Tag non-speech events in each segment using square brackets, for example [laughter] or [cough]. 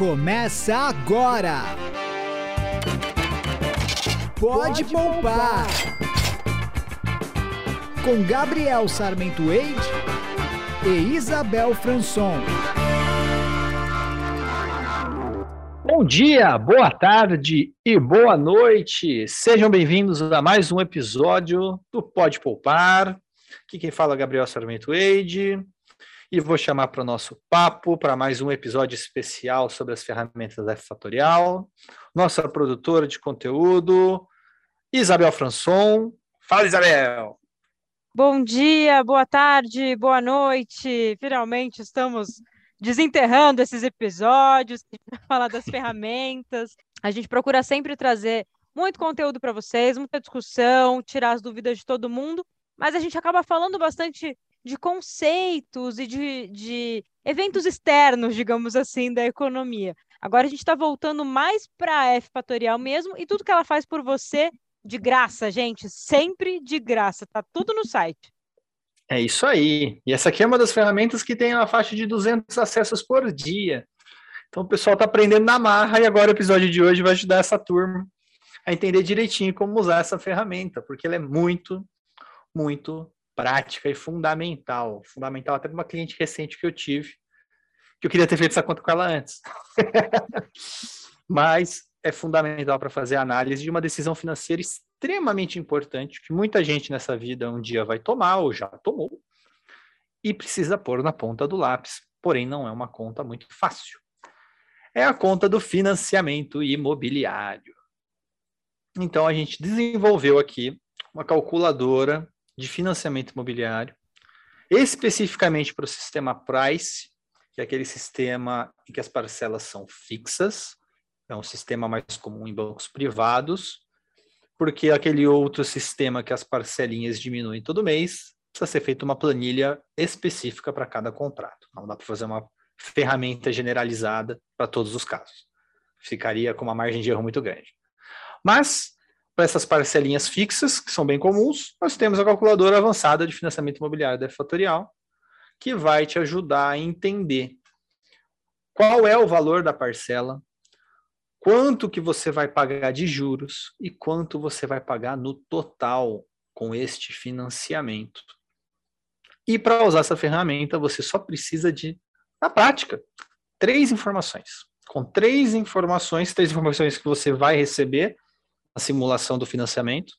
Começa agora! Pode, Pode poupar. poupar! Com Gabriel Sarmento Wade e Isabel Franson. Bom dia, boa tarde e boa noite. Sejam bem-vindos a mais um episódio do Pode Poupar. Aqui quem fala é Gabriel Sarmento Wade e vou chamar para o nosso papo, para mais um episódio especial sobre as ferramentas F Fatorial. Nossa produtora de conteúdo, Isabel Franson. Fala, Isabel! Bom dia, boa tarde, boa noite. Finalmente estamos desenterrando esses episódios para falar das [laughs] ferramentas. A gente procura sempre trazer muito conteúdo para vocês, muita discussão, tirar as dúvidas de todo mundo, mas a gente acaba falando bastante de conceitos e de, de eventos externos, digamos assim, da economia. Agora a gente está voltando mais para a F fatorial mesmo e tudo que ela faz por você de graça, gente, sempre de graça, tá tudo no site. É isso aí. E essa aqui é uma das ferramentas que tem uma faixa de 200 acessos por dia. Então o pessoal está aprendendo na marra e agora o episódio de hoje vai ajudar essa turma a entender direitinho como usar essa ferramenta, porque ela é muito, muito prática e fundamental. Fundamental até para uma cliente recente que eu tive, que eu queria ter feito essa conta com ela antes. [laughs] Mas é fundamental para fazer a análise de uma decisão financeira extremamente importante que muita gente nessa vida um dia vai tomar ou já tomou e precisa pôr na ponta do lápis. Porém, não é uma conta muito fácil. É a conta do financiamento imobiliário. Então, a gente desenvolveu aqui uma calculadora de financiamento imobiliário, especificamente para o sistema Price, que é aquele sistema em que as parcelas são fixas, é um sistema mais comum em bancos privados, porque aquele outro sistema que as parcelinhas diminuem todo mês, precisa ser feita uma planilha específica para cada contrato. Não dá para fazer uma ferramenta generalizada para todos os casos. Ficaria com uma margem de erro muito grande. Mas para essas parcelinhas fixas, que são bem comuns, nós temos a calculadora avançada de financiamento imobiliário da Fatorial, que vai te ajudar a entender qual é o valor da parcela, quanto que você vai pagar de juros e quanto você vai pagar no total com este financiamento. E para usar essa ferramenta, você só precisa de, na prática, três informações. Com três informações, três informações que você vai receber a simulação do financiamento,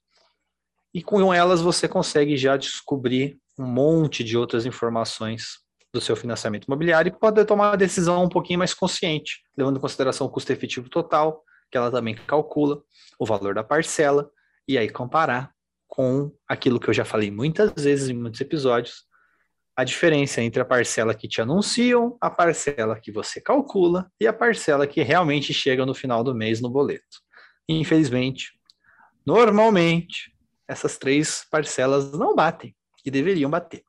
e com elas você consegue já descobrir um monte de outras informações do seu financiamento imobiliário e poder tomar uma decisão um pouquinho mais consciente, levando em consideração o custo efetivo total, que ela também calcula, o valor da parcela, e aí comparar com aquilo que eu já falei muitas vezes em muitos episódios, a diferença entre a parcela que te anunciam, a parcela que você calcula e a parcela que realmente chega no final do mês no boleto. Infelizmente, normalmente, essas três parcelas não batem, que deveriam bater.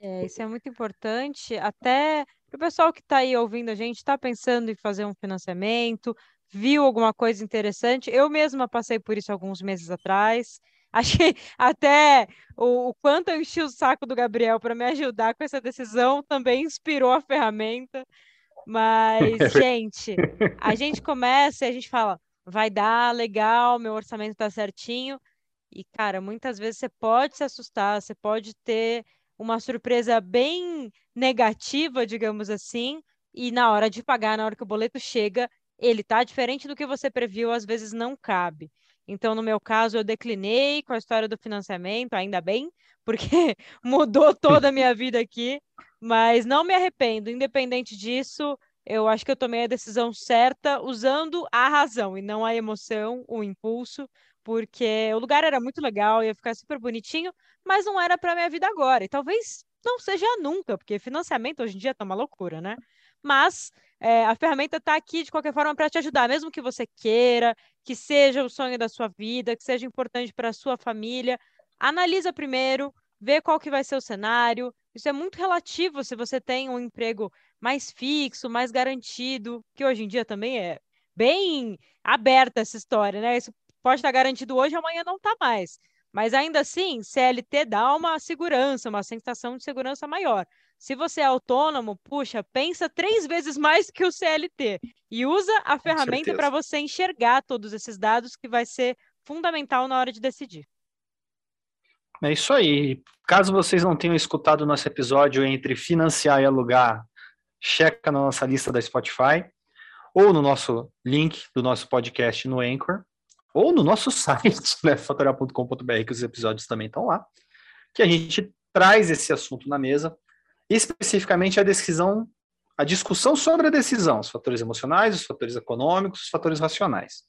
É, isso é muito importante, até para o pessoal que está aí ouvindo a gente, está pensando em fazer um financiamento, viu alguma coisa interessante. Eu mesma passei por isso alguns meses atrás. [laughs] Achei até o, o quanto eu enchi o saco do Gabriel para me ajudar com essa decisão também inspirou a ferramenta. [laughs] Mas, gente, a gente começa e a gente fala: vai dar legal, meu orçamento está certinho. E, cara, muitas vezes você pode se assustar, você pode ter uma surpresa bem negativa, digamos assim, e na hora de pagar, na hora que o boleto chega, ele tá diferente do que você previu, às vezes não cabe. Então, no meu caso, eu declinei com a história do financiamento, ainda bem, [laughs] porque mudou toda a minha vida aqui, mas não me arrependo. Independente disso, eu acho que eu tomei a decisão certa usando a razão e não a emoção, o impulso, porque o lugar era muito legal, ia ficar super bonitinho, mas não era para minha vida agora. E talvez não seja nunca, porque financiamento hoje em dia tá uma loucura, né? Mas é, a ferramenta está aqui de qualquer forma para te ajudar, mesmo que você queira, que seja o sonho da sua vida, que seja importante para a sua família. Analisa primeiro, vê qual que vai ser o cenário. Isso é muito relativo se você tem um emprego mais fixo, mais garantido, que hoje em dia também é bem aberta essa história, né? Isso pode estar garantido hoje, amanhã não está mais. Mas ainda assim, CLT dá uma segurança, uma sensação de segurança maior. Se você é autônomo, puxa, pensa três vezes [laughs] mais que o CLT e usa a ferramenta para você enxergar todos esses dados, que vai ser fundamental na hora de decidir. É isso aí. Caso vocês não tenham escutado o nosso episódio entre financiar e alugar, checa na nossa lista da Spotify ou no nosso link do nosso podcast no Anchor ou no nosso [laughs] site, né, fatorial.com.br, que os episódios também estão lá, que a gente traz esse assunto na mesa, especificamente a decisão, a discussão sobre a decisão, os fatores emocionais, os fatores econômicos, os fatores racionais.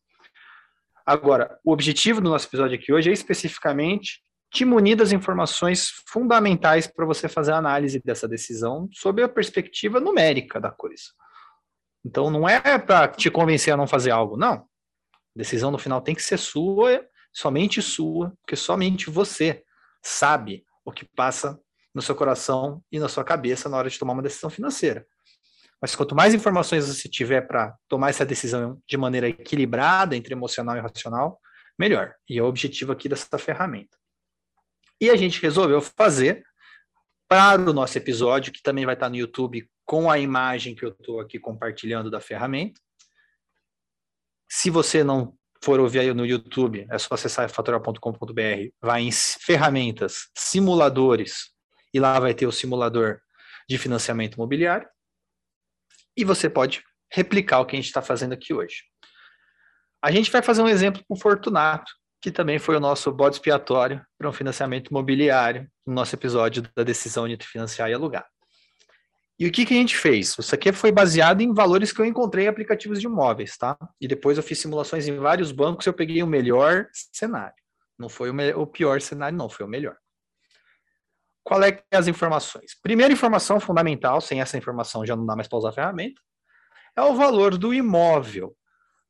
Agora, o objetivo do nosso episódio aqui hoje é especificamente te munir das informações fundamentais para você fazer a análise dessa decisão sob a perspectiva numérica da coisa. Então, não é para te convencer a não fazer algo, não decisão no final tem que ser sua, somente sua, porque somente você sabe o que passa no seu coração e na sua cabeça na hora de tomar uma decisão financeira. Mas quanto mais informações você tiver para tomar essa decisão de maneira equilibrada entre emocional e racional, melhor. E é o objetivo aqui dessa ferramenta. E a gente resolveu fazer para o nosso episódio, que também vai estar no YouTube com a imagem que eu estou aqui compartilhando da ferramenta. Se você não for ouvir aí no YouTube, é só acessar fatural.com.br, vai em ferramentas, simuladores, e lá vai ter o simulador de financiamento imobiliário. E você pode replicar o que a gente está fazendo aqui hoje. A gente vai fazer um exemplo com o Fortunato, que também foi o nosso bode expiatório para um financiamento imobiliário, no nosso episódio da decisão entre financiar e alugar. E o que, que a gente fez? Isso aqui foi baseado em valores que eu encontrei em aplicativos de imóveis, tá? E depois eu fiz simulações em vários bancos e eu peguei o melhor cenário. Não foi o, o pior cenário, não, foi o melhor. Qual é, é as informações? Primeira informação fundamental, sem essa informação já não dá mais para usar a ferramenta, é o valor do imóvel.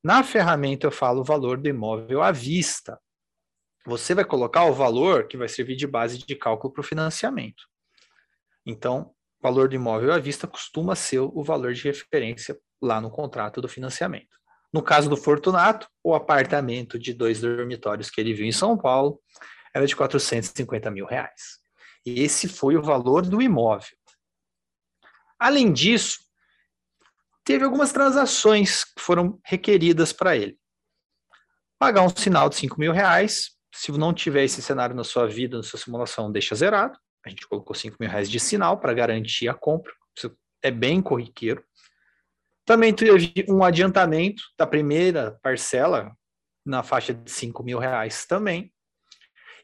Na ferramenta eu falo o valor do imóvel à vista. Você vai colocar o valor que vai servir de base de cálculo para o financiamento. Então, valor do imóvel à vista costuma ser o valor de referência lá no contrato do financiamento. No caso do Fortunato, o apartamento de dois dormitórios que ele viu em São Paulo era de 450 mil reais. E esse foi o valor do imóvel. Além disso, teve algumas transações que foram requeridas para ele. Pagar um sinal de 5 mil reais, se não tiver esse cenário na sua vida, na sua simulação, deixa zerado a gente colocou 5 mil reais de sinal para garantir a compra. Isso é bem corriqueiro. Também teve um adiantamento da primeira parcela na faixa de 5 mil reais também.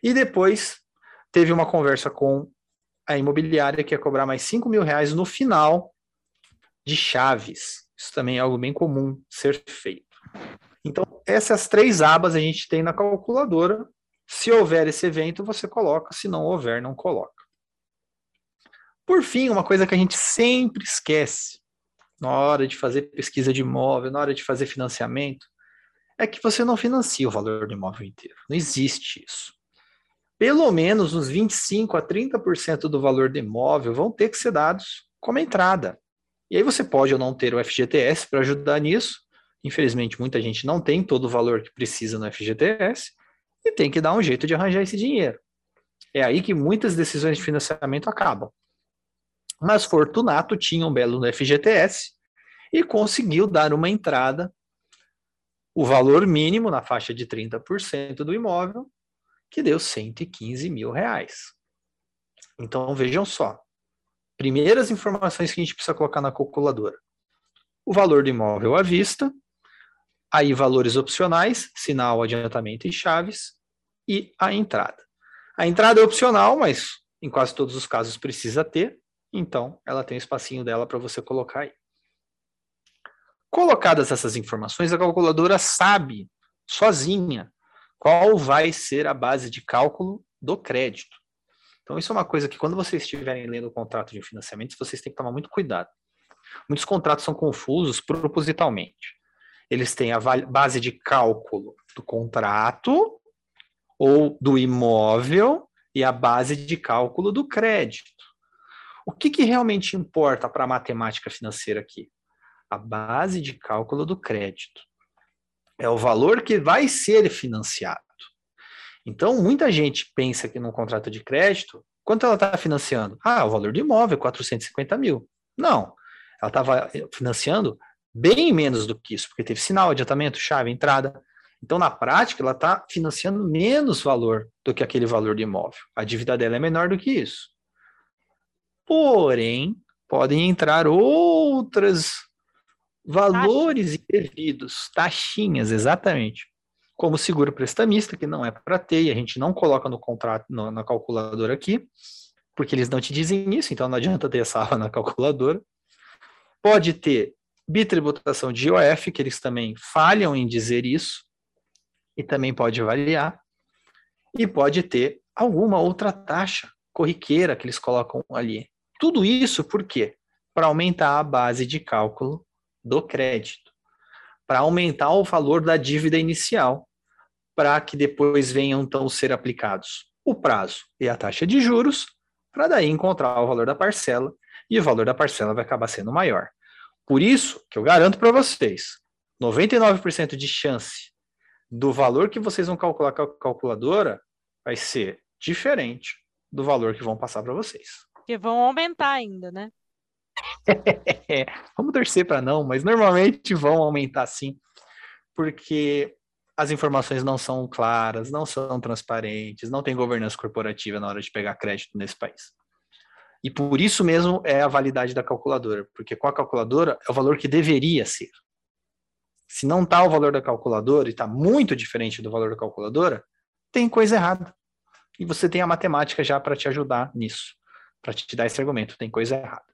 E depois teve uma conversa com a imobiliária que ia cobrar mais 5 mil reais no final de chaves. Isso também é algo bem comum ser feito. Então, essas três abas a gente tem na calculadora. Se houver esse evento, você coloca. Se não houver, não coloca. Por fim, uma coisa que a gente sempre esquece na hora de fazer pesquisa de imóvel, na hora de fazer financiamento, é que você não financia o valor do imóvel inteiro. Não existe isso. Pelo menos uns 25 a 30% do valor do imóvel vão ter que ser dados como entrada. E aí você pode ou não ter o FGTS para ajudar nisso. Infelizmente, muita gente não tem todo o valor que precisa no FGTS e tem que dar um jeito de arranjar esse dinheiro. É aí que muitas decisões de financiamento acabam. Mas Fortunato tinha um belo no FGTS e conseguiu dar uma entrada, o valor mínimo na faixa de 30% do imóvel, que deu 115 mil reais. Então vejam só, primeiras informações que a gente precisa colocar na calculadora. O valor do imóvel à vista, aí valores opcionais, sinal, adiantamento e chaves, e a entrada. A entrada é opcional, mas em quase todos os casos precisa ter, então, ela tem o espacinho dela para você colocar aí. Colocadas essas informações, a calculadora sabe sozinha qual vai ser a base de cálculo do crédito. Então, isso é uma coisa que quando vocês estiverem lendo o contrato de financiamento, vocês têm que tomar muito cuidado. Muitos contratos são confusos propositalmente. Eles têm a base de cálculo do contrato ou do imóvel e a base de cálculo do crédito. O que, que realmente importa para a matemática financeira aqui? A base de cálculo do crédito. É o valor que vai ser financiado. Então, muita gente pensa que num contrato de crédito Quanto ela está financiando? Ah, o valor do imóvel, 450 mil. Não, ela estava financiando bem menos do que isso, porque teve sinal, adiantamento, chave, entrada. Então, na prática, ela está financiando menos valor do que aquele valor de imóvel. A dívida dela é menor do que isso. Porém, podem entrar outros valores indevidos, taxinhas, exatamente. Como seguro prestamista, que não é para ter, e a gente não coloca no contrato, no, na calculadora aqui, porque eles não te dizem isso, então não adianta ter essa aula na calculadora. Pode ter bitributação de IOF, que eles também falham em dizer isso, e também pode variar. E pode ter alguma outra taxa corriqueira que eles colocam ali. Tudo isso por quê? Para aumentar a base de cálculo do crédito, para aumentar o valor da dívida inicial, para que depois venham então ser aplicados o prazo e a taxa de juros, para daí encontrar o valor da parcela, e o valor da parcela vai acabar sendo maior. Por isso que eu garanto para vocês, 99% de chance do valor que vocês vão calcular com a calculadora vai ser diferente do valor que vão passar para vocês. Que vão aumentar ainda, né? [laughs] Vamos torcer para não, mas normalmente vão aumentar sim, porque as informações não são claras, não são transparentes, não tem governança corporativa na hora de pegar crédito nesse país. E por isso mesmo é a validade da calculadora, porque com a calculadora é o valor que deveria ser. Se não está o valor da calculadora e está muito diferente do valor da calculadora, tem coisa errada. E você tem a matemática já para te ajudar nisso para te dar esse argumento, tem coisa errada.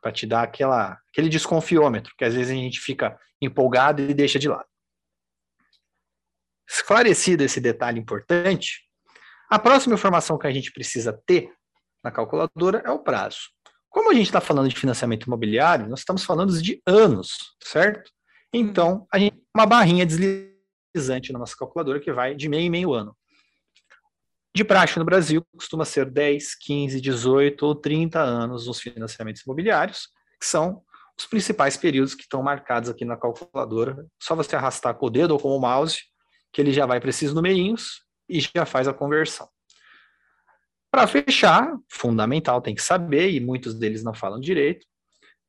Para te dar aquela, aquele desconfiômetro, que às vezes a gente fica empolgado e deixa de lado. Esclarecido esse detalhe importante, a próxima informação que a gente precisa ter na calculadora é o prazo. Como a gente está falando de financiamento imobiliário, nós estamos falando de anos, certo? Então, a gente tem uma barrinha deslizante na nossa calculadora que vai de meio em meio ano. De praxe no Brasil, costuma ser 10, 15, 18 ou 30 anos nos financiamentos imobiliários, que são os principais períodos que estão marcados aqui na calculadora. Só você arrastar com o dedo ou com o mouse, que ele já vai para esses numerinhos e já faz a conversão. Para fechar, fundamental, tem que saber, e muitos deles não falam direito,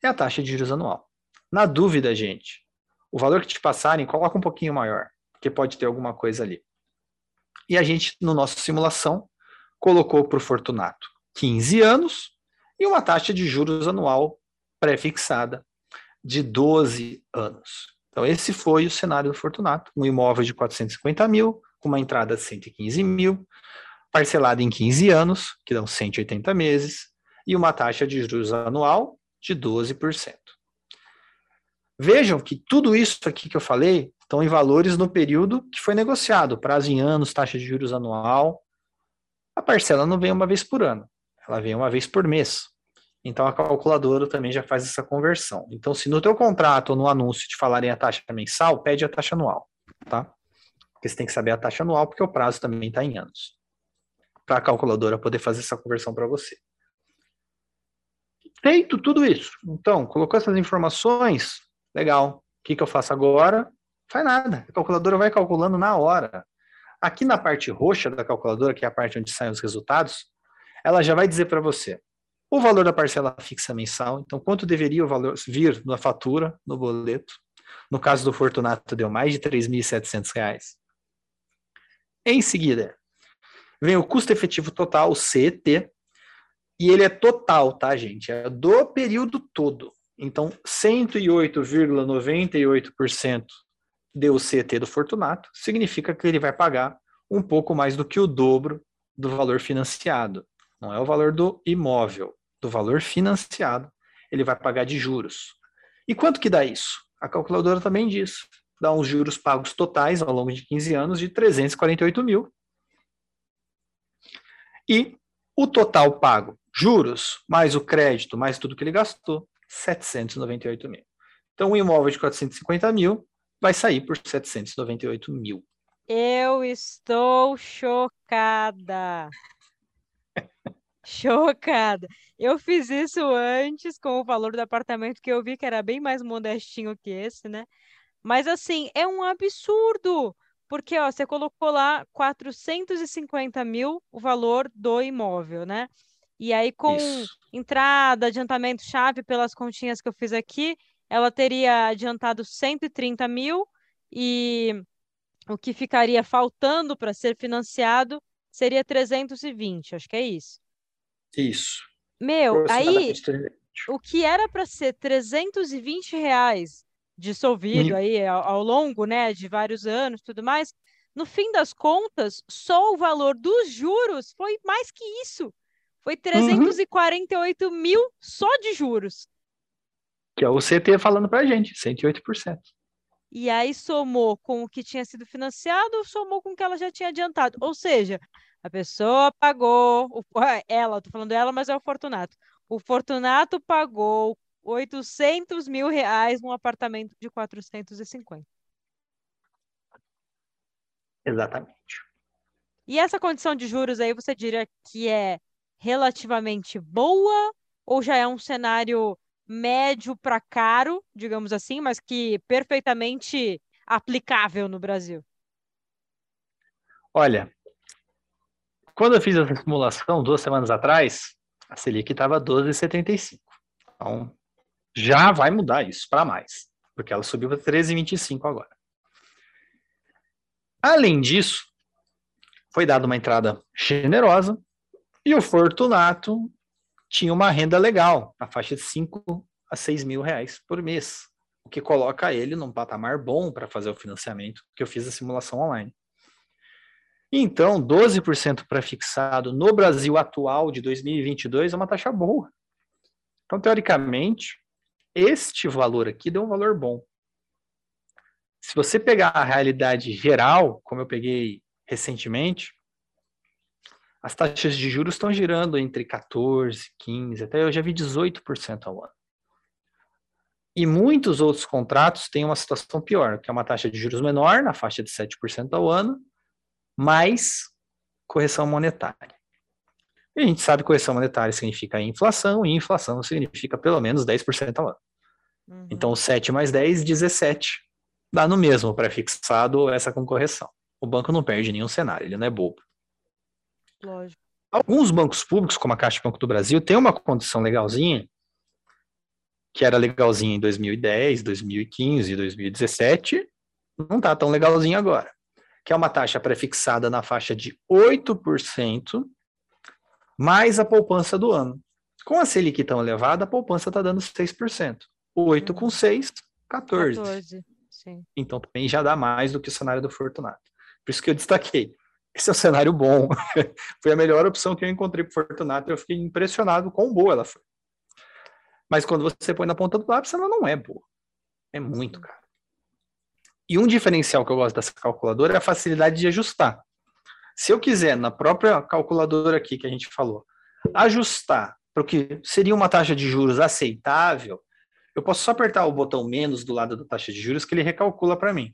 é a taxa de juros anual. Na dúvida, gente, o valor que te passarem, coloca um pouquinho maior, porque pode ter alguma coisa ali. E a gente, no nosso simulação, colocou para o Fortunato 15 anos e uma taxa de juros anual pré-fixada de 12 anos. Então, esse foi o cenário do Fortunato: um imóvel de 450 mil, com uma entrada de 115 mil, parcelado em 15 anos, que dão 180 meses, e uma taxa de juros anual de 12%. Vejam que tudo isso aqui que eu falei estão em valores no período que foi negociado, prazo em anos, taxa de juros anual. A parcela não vem uma vez por ano, ela vem uma vez por mês. Então a calculadora também já faz essa conversão. Então, se no teu contrato ou no anúncio te falarem a taxa mensal, pede a taxa anual, tá? Porque você tem que saber a taxa anual, porque o prazo também está em anos. Para a calculadora poder fazer essa conversão para você. Feito tudo isso, então, colocou essas informações, legal. O que, que eu faço agora? Faz nada. A calculadora vai calculando na hora. Aqui na parte roxa da calculadora, que é a parte onde saem os resultados, ela já vai dizer para você o valor da parcela fixa mensal, então quanto deveria o valor vir na fatura, no boleto. No caso do Fortunato, deu mais de R$ 3.700. Em seguida, vem o custo efetivo total, o CET, e ele é total, tá, gente? É do período todo. Então, 108,98% deu o CET do Fortunato, significa que ele vai pagar um pouco mais do que o dobro do valor financiado. Não é o valor do imóvel, do valor financiado, ele vai pagar de juros. E quanto que dá isso? A calculadora também diz. Dá uns juros pagos totais ao longo de 15 anos de 348 mil. E o total pago, juros, mais o crédito, mais tudo que ele gastou, 798 mil. Então, um imóvel de 450 mil vai sair por 798 mil. Eu estou chocada. [laughs] chocada. Eu fiz isso antes com o valor do apartamento que eu vi que era bem mais modestinho que esse, né? Mas assim, é um absurdo. Porque ó, você colocou lá 450 mil o valor do imóvel, né? E aí, com Isso. entrada, adiantamento, chave pelas continhas que eu fiz aqui, ela teria adiantado 130 mil e o que ficaria faltando para ser financiado seria 320, acho que é isso. Isso. Meu, aí Aproximadamente 300. o que era para ser 320 reais dissolvido Mil. aí ao, ao longo, né, de vários anos, tudo mais, no fim das contas, só o valor dos juros foi mais que isso. Foi 348 mil só de juros. Que é o CT falando pra gente, 108%. E aí somou com o que tinha sido financiado, somou com o que ela já tinha adiantado. Ou seja, a pessoa pagou, o- ela, tô falando dela, mas é o Fortunato. O Fortunato pagou 800 mil reais num apartamento de 450. Exatamente. E essa condição de juros aí, você diria que é relativamente boa ou já é um cenário médio para caro, digamos assim, mas que perfeitamente aplicável no Brasil? Olha, quando eu fiz essa simulação duas semanas atrás, a Selic estava 12,75. Então, já vai mudar isso para mais, porque ela subiu para 13,25 agora. Além disso, foi dada uma entrada generosa e o Fortunato tinha uma renda legal, na faixa de 5 a 6 mil reais por mês, o que coloca ele num patamar bom para fazer o financiamento, que eu fiz a simulação online. Então, 12% pré-fixado no Brasil atual de 2022 é uma taxa boa. Então, teoricamente, este valor aqui deu um valor bom. Se você pegar a realidade geral, como eu peguei recentemente, as taxas de juros estão girando entre 14, 15, até eu já vi 18% ao ano. E muitos outros contratos têm uma situação pior, que é uma taxa de juros menor, na faixa de 7% ao ano, mais correção monetária. E a gente sabe que correção monetária significa inflação, e inflação significa pelo menos 10% ao ano. Uhum. Então, 7 mais 10, 17. Dá no mesmo pré-fixado essa com correção. O banco não perde nenhum cenário, ele não é bobo. Lógico. Alguns bancos públicos, como a Caixa e Banco do Brasil, têm uma condição legalzinha, que era legalzinha em 2010, 2015, 2017, não está tão legalzinho agora, que é uma taxa prefixada na faixa de 8%, mais a poupança do ano. Com a Selic tão elevada, a poupança está dando 6%. 8 com 6, 14. 14, sim. Então também já dá mais do que o cenário do Fortunato. Por isso que eu destaquei. Esse é um cenário bom. [laughs] foi a melhor opção que eu encontrei para Fortunato. Eu fiquei impressionado com boa ela foi. Mas quando você põe na ponta do lápis, ela não é boa. É muito caro. E um diferencial que eu gosto dessa calculadora é a facilidade de ajustar. Se eu quiser, na própria calculadora aqui que a gente falou, ajustar para o que seria uma taxa de juros aceitável, eu posso só apertar o botão menos do lado da taxa de juros que ele recalcula para mim.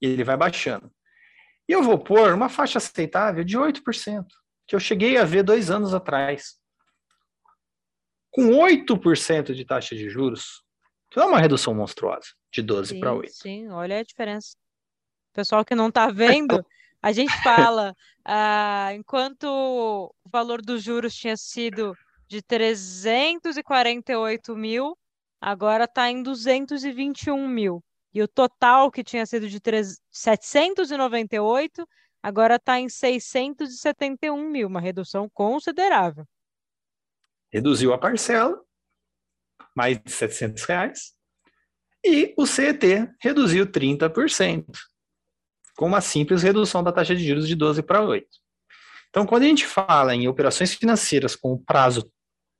E ele vai baixando. E eu vou pôr uma faixa aceitável de 8%, que eu cheguei a ver dois anos atrás. Com 8% de taxa de juros, que não é uma redução monstruosa, de 12 para 8. Sim, olha a diferença. Pessoal que não está vendo, a gente fala, [laughs] ah, enquanto o valor dos juros tinha sido de 348 mil, agora está em 221 mil. E o total que tinha sido de 3, 798, agora está em 671 mil, uma redução considerável. Reduziu a parcela, mais de 700 reais, e o CET reduziu 30%, com uma simples redução da taxa de juros de 12 para 8. Então, quando a gente fala em operações financeiras com um prazo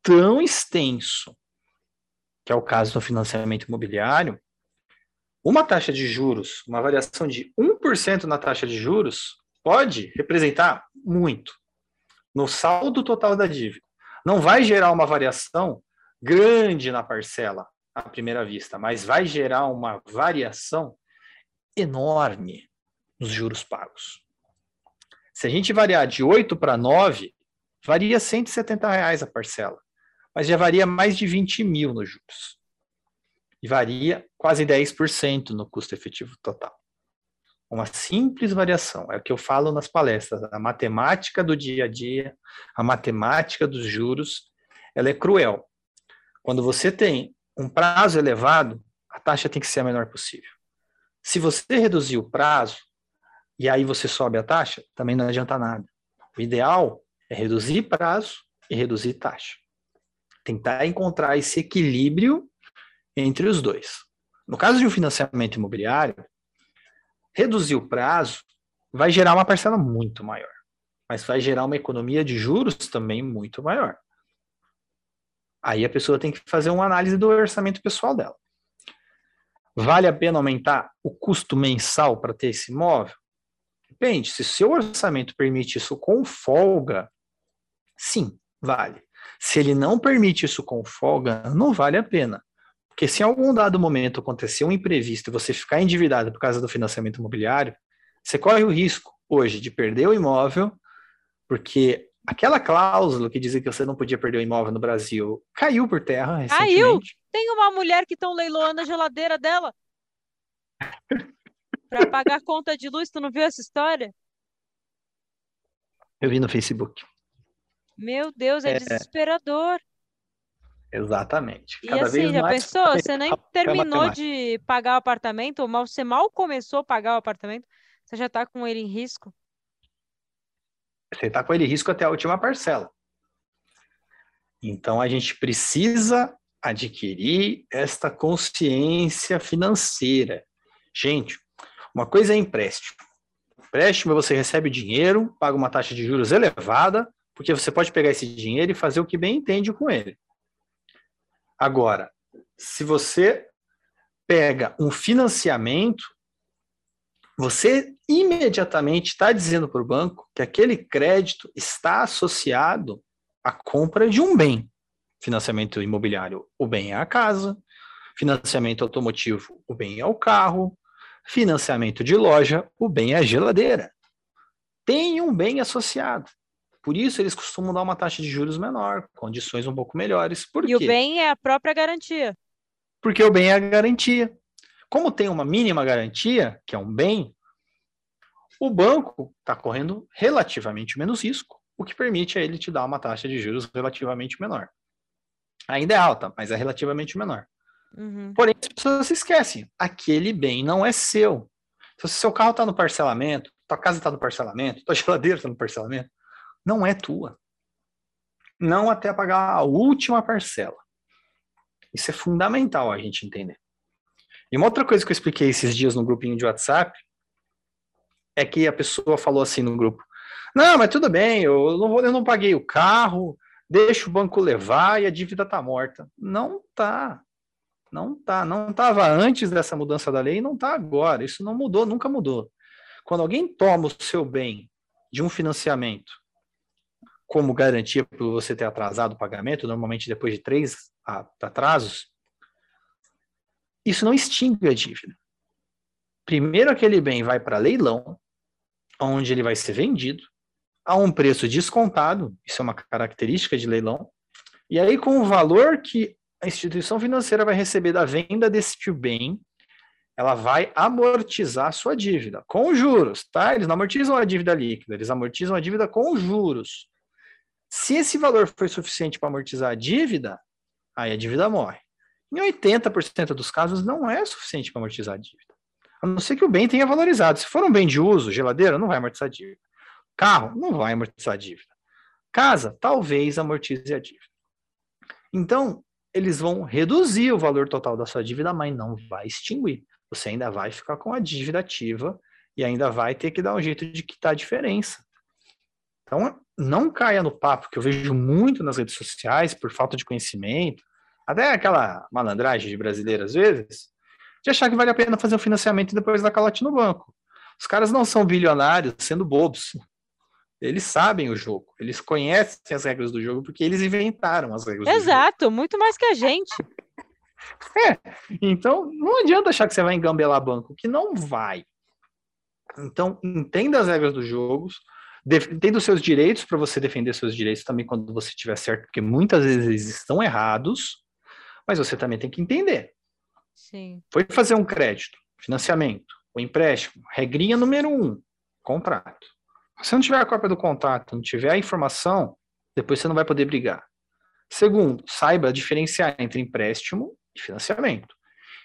tão extenso, que é o caso do financiamento imobiliário, uma taxa de juros, uma variação de 1% na taxa de juros, pode representar muito no saldo total da dívida. Não vai gerar uma variação grande na parcela à primeira vista, mas vai gerar uma variação enorme nos juros pagos. Se a gente variar de 8 para 9, varia 170 reais a parcela, mas já varia mais de 20 mil nos juros. E varia quase 10% no custo efetivo total. uma simples variação. É o que eu falo nas palestras. A matemática do dia a dia, a matemática dos juros, ela é cruel. Quando você tem um prazo elevado, a taxa tem que ser a menor possível. Se você reduzir o prazo e aí você sobe a taxa, também não adianta nada. O ideal é reduzir prazo e reduzir taxa. Tentar encontrar esse equilíbrio entre os dois. No caso de um financiamento imobiliário, reduzir o prazo vai gerar uma parcela muito maior, mas vai gerar uma economia de juros também muito maior. Aí a pessoa tem que fazer uma análise do orçamento pessoal dela. Vale a pena aumentar o custo mensal para ter esse imóvel? Depende. Se seu orçamento permite isso com folga, sim, vale. Se ele não permite isso com folga, não vale a pena. Porque se em algum dado momento acontecer um imprevisto e você ficar endividado por causa do financiamento imobiliário, você corre o risco hoje de perder o imóvel, porque aquela cláusula que dizia que você não podia perder o imóvel no Brasil caiu por terra recentemente. Caiu? Tem uma mulher que estão leiloando a geladeira dela [laughs] para pagar conta de luz. Tu não viu essa história? Eu vi no Facebook. Meu Deus, é, é. desesperador. Exatamente. Cada e assim, já pensou? Você nem [laughs] terminou de pagar o apartamento, ou você mal começou a pagar o apartamento, você já está com ele em risco? Você está com ele em risco até a última parcela. Então a gente precisa adquirir esta consciência financeira. Gente, uma coisa é empréstimo. Empréstimo você recebe dinheiro, paga uma taxa de juros elevada, porque você pode pegar esse dinheiro e fazer o que bem entende com ele. Agora, se você pega um financiamento, você imediatamente está dizendo para o banco que aquele crédito está associado à compra de um bem. Financiamento imobiliário, o bem é a casa. Financiamento automotivo, o bem é o carro. Financiamento de loja, o bem é a geladeira. Tem um bem associado. Por isso, eles costumam dar uma taxa de juros menor, condições um pouco melhores. Por e quê? o bem é a própria garantia. Porque o bem é a garantia. Como tem uma mínima garantia, que é um bem, o banco está correndo relativamente menos risco, o que permite a ele te dar uma taxa de juros relativamente menor. Ainda é alta, mas é relativamente menor. Uhum. Porém, as pessoas se esquecem, aquele bem não é seu. Então, se seu carro está no parcelamento, tua casa está no parcelamento, tua geladeira está no parcelamento, não é tua. Não até pagar a última parcela. Isso é fundamental a gente entender. E uma outra coisa que eu expliquei esses dias no grupinho de WhatsApp é que a pessoa falou assim no grupo: Não, mas tudo bem, eu não, vou, eu não paguei o carro, deixa o banco levar e a dívida está morta. Não tá. Não tá. Não estava antes dessa mudança da lei e não está agora. Isso não mudou, nunca mudou. Quando alguém toma o seu bem de um financiamento como garantia por você ter atrasado o pagamento, normalmente depois de três atrasos, isso não extingue a dívida. Primeiro, aquele bem vai para leilão, onde ele vai ser vendido a um preço descontado, isso é uma característica de leilão, e aí com o valor que a instituição financeira vai receber da venda deste bem, ela vai amortizar a sua dívida com juros, tá? Eles não amortizam a dívida líquida, eles amortizam a dívida com juros. Se esse valor for suficiente para amortizar a dívida, aí a dívida morre. Em 80% dos casos, não é suficiente para amortizar a dívida. A não ser que o bem tenha valorizado. Se for um bem de uso, geladeira, não vai amortizar a dívida. Carro, não vai amortizar a dívida. Casa, talvez amortize a dívida. Então, eles vão reduzir o valor total da sua dívida, mas não vai extinguir. Você ainda vai ficar com a dívida ativa e ainda vai ter que dar um jeito de quitar a diferença. Então, não caia no papo que eu vejo muito nas redes sociais, por falta de conhecimento, até aquela malandragem de brasileiro às vezes, de achar que vale a pena fazer o financiamento e depois dar calote no banco. Os caras não são bilionários sendo bobos. Eles sabem o jogo, eles conhecem as regras do jogo porque eles inventaram as regras Exato, muito mais que a gente. [laughs] É, então não adianta achar que você vai engambelar banco, que não vai. Então, entenda as regras dos jogos, tendo seus direitos para você defender seus direitos também quando você estiver certo, porque muitas vezes eles estão errados, mas você também tem que entender. Sim. Foi fazer um crédito, financiamento, o empréstimo, regrinha número um, contrato. Se não tiver a cópia do contrato, não tiver a informação, depois você não vai poder brigar. Segundo, saiba diferenciar entre empréstimo e financiamento.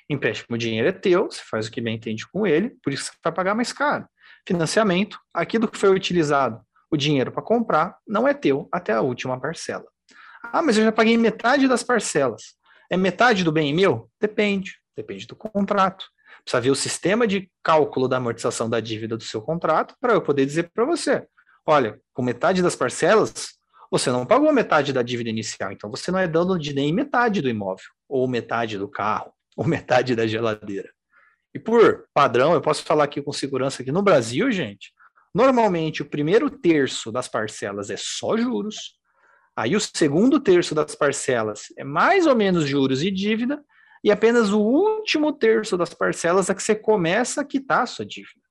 Empréstimo, o dinheiro é teu, você faz o que bem entende com ele, por isso você vai pagar mais caro. Financiamento, aquilo que foi utilizado, o dinheiro para comprar, não é teu até a última parcela. Ah, mas eu já paguei metade das parcelas. É metade do bem meu? Depende, depende do contrato. Precisa ver o sistema de cálculo da amortização da dívida do seu contrato para eu poder dizer para você: olha, com metade das parcelas, você não pagou metade da dívida inicial, então você não é dono de nem metade do imóvel, ou metade do carro, [laughs] ou metade da geladeira. E por padrão, eu posso falar aqui com segurança que no Brasil, gente, normalmente o primeiro terço das parcelas é só juros, aí o segundo terço das parcelas é mais ou menos juros e dívida, e apenas o último terço das parcelas é que você começa a quitar a sua dívida.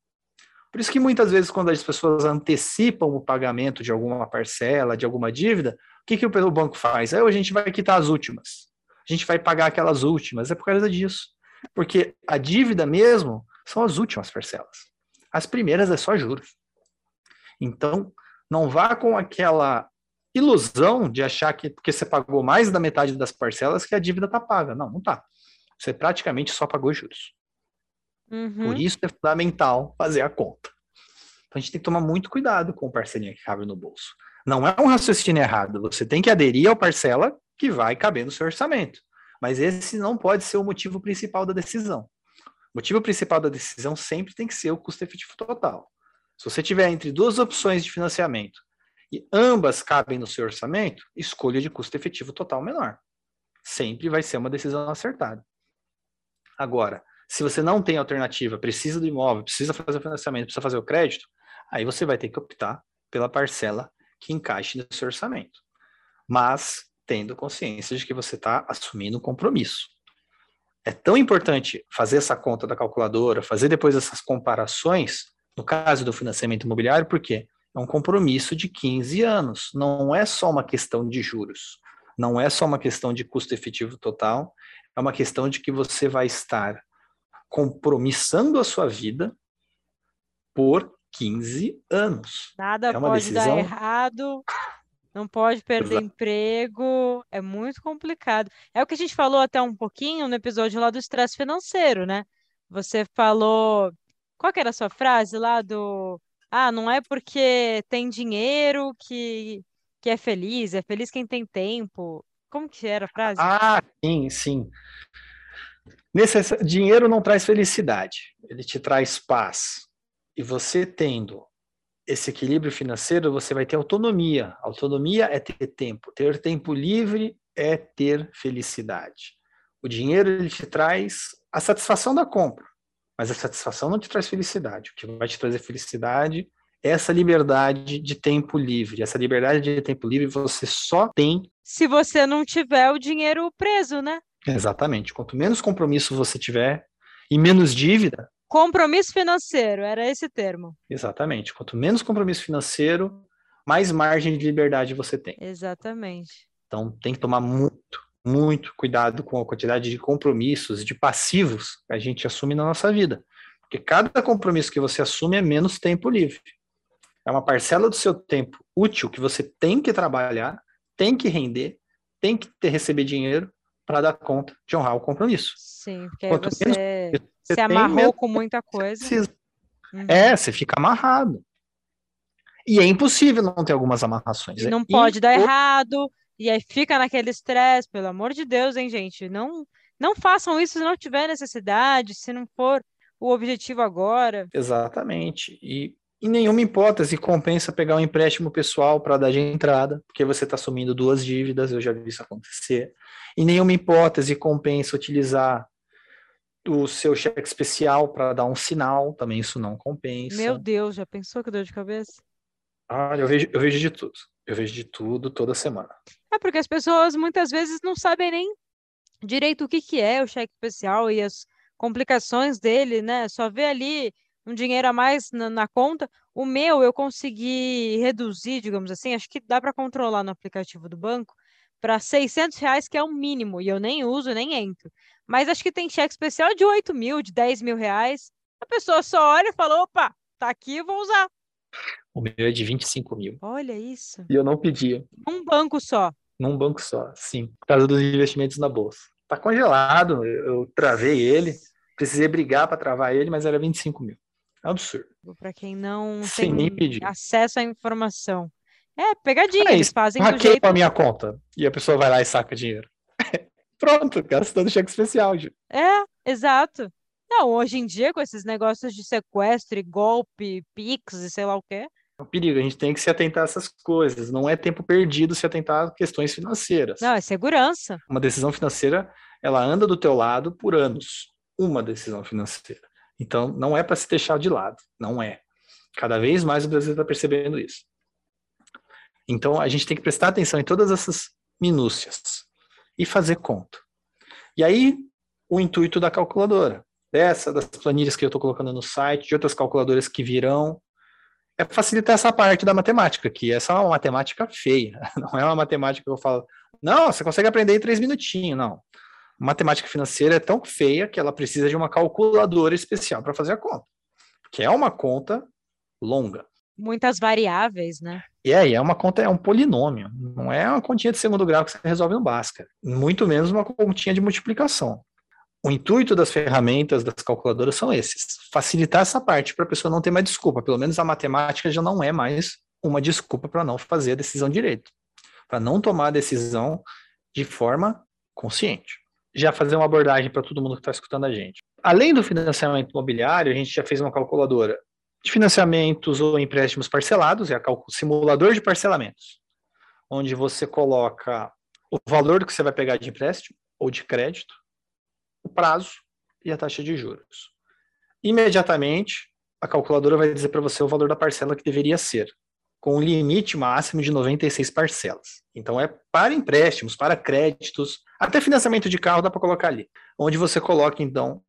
Por isso que muitas vezes, quando as pessoas antecipam o pagamento de alguma parcela, de alguma dívida, o que, que o banco faz? Aí a gente vai quitar as últimas. A gente vai pagar aquelas últimas. É por causa disso. Porque a dívida mesmo são as últimas parcelas. As primeiras é só juros. Então, não vá com aquela ilusão de achar que porque você pagou mais da metade das parcelas que a dívida está paga. Não, não está. Você praticamente só pagou juros. Uhum. Por isso é fundamental fazer a conta. Então a gente tem que tomar muito cuidado com o parcelinha que cabe no bolso. Não é um raciocínio errado. Você tem que aderir ao parcela que vai caber no seu orçamento. Mas esse não pode ser o motivo principal da decisão. O motivo principal da decisão sempre tem que ser o custo efetivo total. Se você tiver entre duas opções de financiamento e ambas cabem no seu orçamento, escolha de custo efetivo total menor. Sempre vai ser uma decisão acertada. Agora, se você não tem alternativa, precisa do imóvel, precisa fazer o financiamento, precisa fazer o crédito, aí você vai ter que optar pela parcela que encaixe no seu orçamento. Mas tendo consciência de que você está assumindo um compromisso. É tão importante fazer essa conta da calculadora, fazer depois essas comparações, no caso do financiamento imobiliário, porque é um compromisso de 15 anos, não é só uma questão de juros, não é só uma questão de custo efetivo total, é uma questão de que você vai estar compromissando a sua vida por 15 anos. Nada é pode decisão... dar errado, não pode perder Exato. emprego, é muito complicado. É o que a gente falou até um pouquinho no episódio lá do estresse financeiro, né? Você falou. Qual que era a sua frase lá do. Ah, não é porque tem dinheiro que, que é feliz, é feliz quem tem tempo. Como que era a frase? Ah, sim, sim. Necess... Dinheiro não traz felicidade, ele te traz paz. E você tendo esse equilíbrio financeiro, você vai ter autonomia. Autonomia é ter tempo. Ter tempo livre é ter felicidade. O dinheiro ele te traz a satisfação da compra, mas a satisfação não te traz felicidade. O que vai te trazer felicidade é essa liberdade de tempo livre. Essa liberdade de tempo livre você só tem se você não tiver o dinheiro preso, né? Exatamente. Quanto menos compromisso você tiver e menos dívida. Compromisso financeiro, era esse termo. Exatamente. Quanto menos compromisso financeiro, mais margem de liberdade você tem. Exatamente. Então tem que tomar muito, muito cuidado com a quantidade de compromissos, de passivos que a gente assume na nossa vida. Porque cada compromisso que você assume é menos tempo livre. É uma parcela do seu tempo útil que você tem que trabalhar, tem que render, tem que ter, receber dinheiro para dar conta de honrar o compromisso. Sim, porque Quanto você, você se amarrou com muita coisa. Uhum. É, você fica amarrado. E é impossível não ter algumas amarrações. E não é pode dar errado, e aí fica naquele estresse, pelo amor de Deus, hein, gente? Não, não façam isso se não tiver necessidade, se não for o objetivo agora. Exatamente. E em nenhuma hipótese compensa pegar um empréstimo pessoal para dar de entrada, porque você está assumindo duas dívidas, eu já vi isso acontecer. Em nenhuma hipótese compensa utilizar o seu cheque especial para dar um sinal, também isso não compensa. Meu Deus, já pensou que dor de cabeça? Ah, eu vejo, eu vejo de tudo. Eu vejo de tudo toda semana. É porque as pessoas muitas vezes não sabem nem direito o que, que é o cheque especial e as complicações dele, né? Só vê ali um dinheiro a mais na, na conta. O meu eu consegui reduzir, digamos assim, acho que dá para controlar no aplicativo do banco para 600 reais, que é o mínimo, e eu nem uso, nem entro. Mas acho que tem cheque especial de 8 mil, de 10 mil reais. A pessoa só olha e fala: opa, tá aqui, eu vou usar. O meu é de 25 mil. Olha isso. E eu não pedia. Um banco só. Num banco só, sim. Por causa dos investimentos na bolsa. Tá congelado, eu, eu travei ele. Precisei brigar para travar ele, mas era 25 mil. Absurdo. Para quem não Sem tem nem pedir. acesso à informação. É, pegadinha, É eles fazem do Hackei jeito. a minha conta. E a pessoa vai lá e saca dinheiro. [laughs] Pronto, gastando cheque especial. Ju. É, exato. Não, hoje em dia, com esses negócios de sequestro e golpe, Pix e sei lá o quê. É um perigo, a gente tem que se atentar a essas coisas. Não é tempo perdido se atentar a questões financeiras. Não, é segurança. Uma decisão financeira, ela anda do teu lado por anos. Uma decisão financeira. Então, não é para se deixar de lado. Não é. Cada vez mais o Brasil está percebendo isso. Então, a gente tem que prestar atenção em todas essas minúcias e fazer conta. E aí, o intuito da calculadora, dessa, das planilhas que eu estou colocando no site, de outras calculadoras que virão, é facilitar essa parte da matemática, que essa é uma matemática feia. [laughs] Não é uma matemática que eu falo, não, você consegue aprender em três minutinhos, não. Matemática financeira é tão feia que ela precisa de uma calculadora especial para fazer a conta, que é uma conta longa. Muitas variáveis, né? E aí, é uma conta, é um polinômio, não é uma continha de segundo grau que você resolve no Bhaskara, muito menos uma continha de multiplicação. O intuito das ferramentas, das calculadoras são esses, facilitar essa parte para a pessoa não ter mais desculpa, pelo menos a matemática já não é mais uma desculpa para não fazer a decisão direito, para não tomar a decisão de forma consciente. Já fazer uma abordagem para todo mundo que está escutando a gente. Além do financiamento imobiliário, a gente já fez uma calculadora de financiamentos ou empréstimos parcelados, é o simulador de parcelamentos, onde você coloca o valor que você vai pegar de empréstimo ou de crédito, o prazo e a taxa de juros. Imediatamente, a calculadora vai dizer para você o valor da parcela que deveria ser, com um limite máximo de 96 parcelas. Então, é para empréstimos, para créditos, até financiamento de carro dá para colocar ali, onde você coloca, então,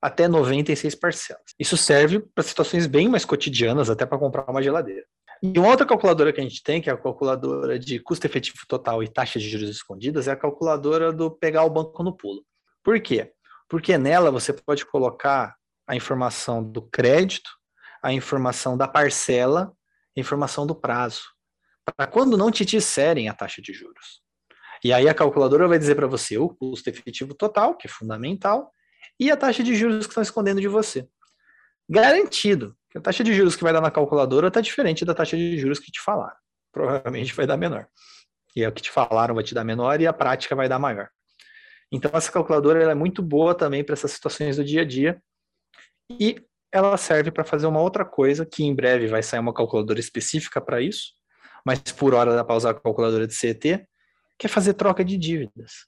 até 96 parcelas. Isso serve para situações bem mais cotidianas, até para comprar uma geladeira. E uma outra calculadora que a gente tem, que é a calculadora de custo efetivo total e taxa de juros escondidas, é a calculadora do pegar o banco no pulo. Por quê? Porque nela você pode colocar a informação do crédito, a informação da parcela, a informação do prazo, para quando não te disserem a taxa de juros. E aí a calculadora vai dizer para você o custo efetivo total, que é fundamental, e a taxa de juros que estão escondendo de você. Garantido que a taxa de juros que vai dar na calculadora está diferente da taxa de juros que te falaram. Provavelmente vai dar menor. E é o que te falaram vai te dar menor e a prática vai dar maior. Então, essa calculadora é muito boa também para essas situações do dia a dia. E ela serve para fazer uma outra coisa, que em breve vai sair uma calculadora específica para isso, mas por hora dá para usar a calculadora de CET, que é fazer troca de dívidas.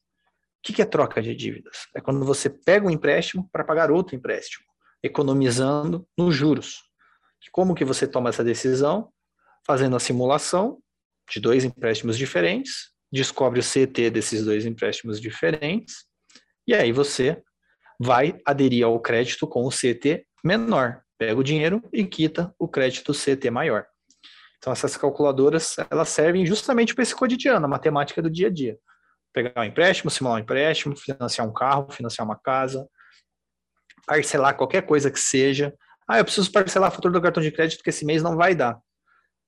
O que é troca de dívidas? É quando você pega um empréstimo para pagar outro empréstimo, economizando nos juros. Como que você toma essa decisão? Fazendo a simulação de dois empréstimos diferentes, descobre o CT desses dois empréstimos diferentes, e aí você vai aderir ao crédito com o CT menor. Pega o dinheiro e quita o crédito CT maior. Então, essas calculadoras, elas servem justamente para esse cotidiano, a matemática do dia a dia. Pegar um empréstimo, simular um empréstimo, financiar um carro, financiar uma casa, parcelar qualquer coisa que seja. Ah, eu preciso parcelar a fatura do cartão de crédito que esse mês não vai dar.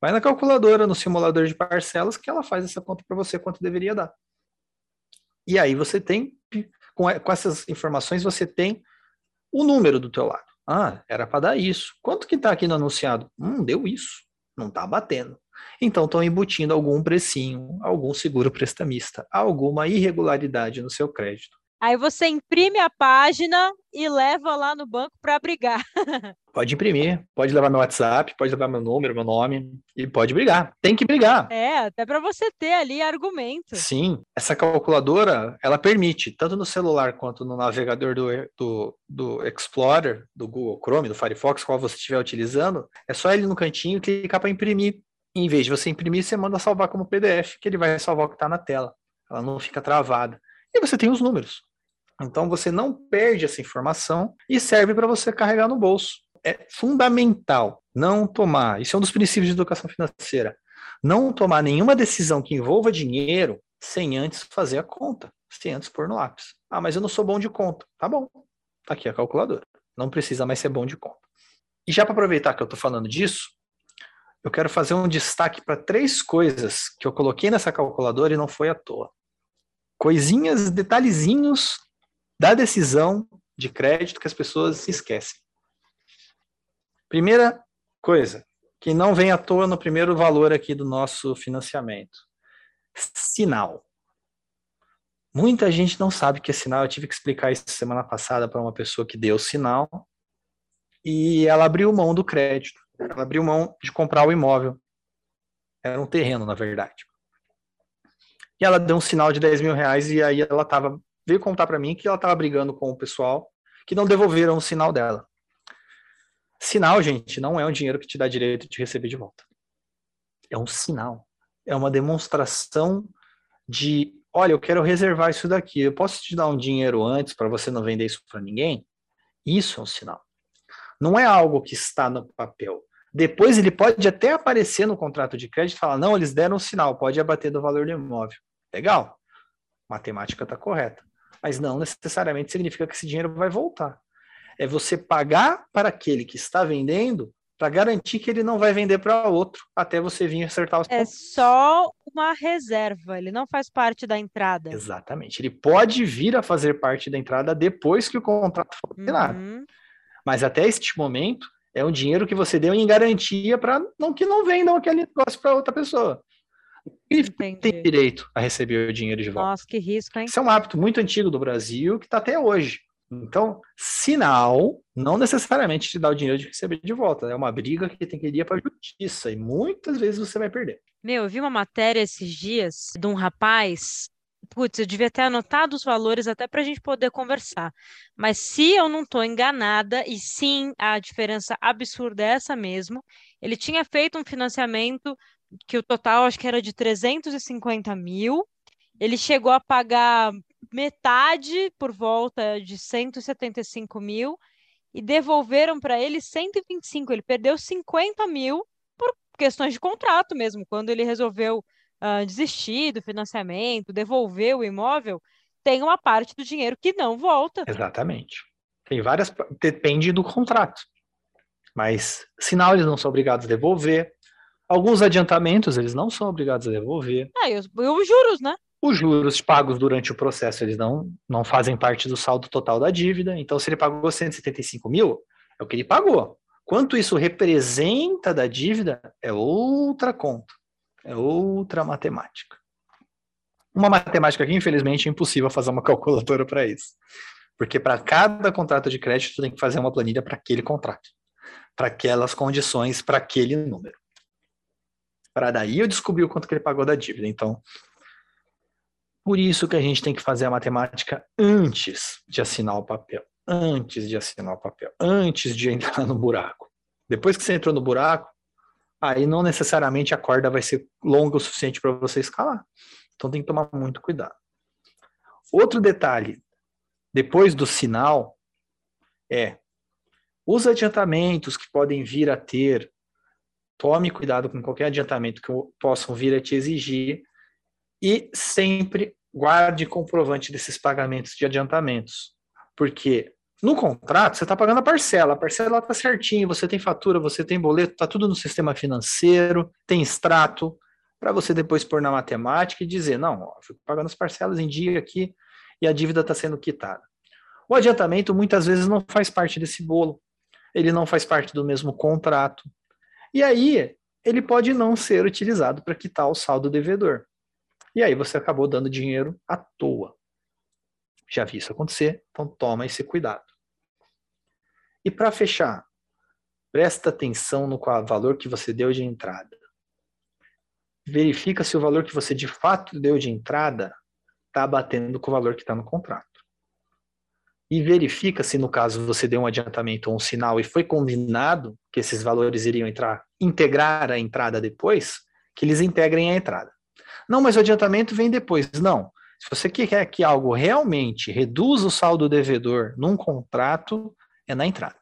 Vai na calculadora, no simulador de parcelas, que ela faz essa conta para você quanto deveria dar. E aí você tem, com, essas informações, você tem o número do teu lado. Ah, era para dar isso. Quanto que está aqui no anunciado? Hum, deu isso. Não está batendo. Então estão embutindo algum precinho, algum seguro prestamista, alguma irregularidade no seu crédito. Aí você imprime a página e leva lá no banco para brigar. [laughs] Pode imprimir, pode levar meu WhatsApp, pode levar meu número, meu nome e pode brigar. Tem que brigar. É, até para você ter ali argumento. Sim, essa calculadora, ela permite, tanto no celular quanto no navegador do, do, do Explorer, do Google Chrome, do Firefox, qual você estiver utilizando, é só ele no cantinho clicar para imprimir. Em vez de você imprimir, você manda salvar como PDF, que ele vai salvar o que está na tela. Ela não fica travada. E você tem os números. Então você não perde essa informação e serve para você carregar no bolso. É fundamental não tomar, isso é um dos princípios de educação financeira, não tomar nenhuma decisão que envolva dinheiro sem antes fazer a conta, sem antes pôr no lápis. Ah, mas eu não sou bom de conta. Tá bom, tá aqui a calculadora. Não precisa mais ser bom de conta. E já para aproveitar que eu estou falando disso, eu quero fazer um destaque para três coisas que eu coloquei nessa calculadora e não foi à toa. Coisinhas, detalhezinhos da decisão de crédito que as pessoas esquecem. Primeira coisa, que não vem à toa no primeiro valor aqui do nosso financiamento. Sinal. Muita gente não sabe que é sinal. Eu tive que explicar isso semana passada para uma pessoa que deu sinal e ela abriu mão do crédito. Ela abriu mão de comprar o imóvel. Era um terreno, na verdade. E ela deu um sinal de 10 mil reais e aí ela tava, veio contar para mim que ela estava brigando com o pessoal que não devolveram o sinal dela. Sinal, gente, não é um dinheiro que te dá direito de receber de volta. É um sinal. É uma demonstração de, olha, eu quero reservar isso daqui. Eu posso te dar um dinheiro antes para você não vender isso para ninguém? Isso é um sinal. Não é algo que está no papel. Depois ele pode até aparecer no contrato de crédito e falar: não, eles deram um sinal, pode abater do valor do imóvel. Legal. Matemática está correta. Mas não necessariamente significa que esse dinheiro vai voltar. É você pagar para aquele que está vendendo para garantir que ele não vai vender para outro até você vir acertar os É só uma reserva, ele não faz parte da entrada. Exatamente. Ele pode vir a fazer parte da entrada depois que o contrato for assinado. Uhum. Mas até este momento é um dinheiro que você deu em garantia para não que não vendam aquele negócio para outra pessoa. Ele tem direito a receber o dinheiro de volta. Nossa, que risco, hein? Isso é um hábito muito antigo do Brasil que está até hoje. Então, sinal não necessariamente te dá o dinheiro de receber de volta. É uma briga que tem que ir para a justiça e muitas vezes você vai perder. Meu, eu vi uma matéria esses dias de um rapaz. Putz, eu devia ter anotado os valores até para a gente poder conversar. Mas se eu não estou enganada, e sim, a diferença absurda é essa mesmo, ele tinha feito um financiamento que o total acho que era de 350 mil. Ele chegou a pagar metade por volta de 175 mil e devolveram para ele 125. Ele perdeu 50 mil por questões de contrato mesmo. Quando ele resolveu ah, desistir do financiamento, devolver o imóvel, tem uma parte do dinheiro que não volta. Exatamente. Tem várias. Depende do contrato. Mas sinal eles não são obrigados a devolver. Alguns adiantamentos eles não são obrigados a devolver. Ah, e os, e os juros, né? Os juros pagos durante o processo, eles não, não fazem parte do saldo total da dívida. Então, se ele pagou 175 mil, é o que ele pagou. Quanto isso representa da dívida, é outra conta. É outra matemática. Uma matemática que, infelizmente, é impossível fazer uma [laughs] calculadora para isso. Porque para cada contrato de crédito, tem que fazer uma planilha para aquele contrato. Para aquelas condições, para aquele número. Para daí eu descobrir o quanto que ele pagou da dívida. Então, por isso que a gente tem que fazer a matemática antes de assinar o papel. Antes de assinar o papel. Antes de entrar no buraco. Depois que você entrou no buraco, aí não necessariamente a corda vai ser longa o suficiente para você escalar. Então tem que tomar muito cuidado. Outro detalhe, depois do sinal, é os adiantamentos que podem vir a ter, tome cuidado com qualquer adiantamento que possam vir a te exigir e sempre guarde comprovante desses pagamentos de adiantamentos. Porque no contrato você está pagando a parcela, a parcela está certinho, você tem fatura, você tem boleto, está tudo no sistema financeiro, tem extrato, para você depois pôr na matemática e dizer, não, ó, fico pagando as parcelas em dia aqui e a dívida está sendo quitada. O adiantamento muitas vezes não faz parte desse bolo, ele não faz parte do mesmo contrato. E aí ele pode não ser utilizado para quitar o saldo devedor. E aí você acabou dando dinheiro à toa. Já vi isso acontecer, então toma esse cuidado. E para fechar, presta atenção no valor que você deu de entrada. Verifica se o valor que você de fato deu de entrada está batendo com o valor que está no contrato. E verifica se, no caso, você deu um adiantamento ou um sinal e foi combinado que esses valores iriam entrar, integrar a entrada depois, que eles integrem a entrada. Não, mas o adiantamento vem depois. Não. Se você quer que algo realmente reduza o saldo devedor num contrato, é na entrada.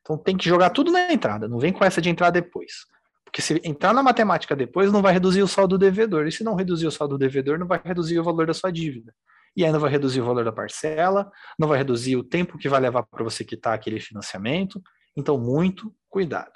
Então tem que jogar tudo na entrada, não vem com essa de entrar depois. Porque se entrar na matemática depois, não vai reduzir o saldo devedor. E se não reduzir o saldo devedor, não vai reduzir o valor da sua dívida. e ainda vai reduzir o valor da parcela, não vai reduzir o tempo que vai levar para você quitar aquele financiamento. Então, muito cuidado.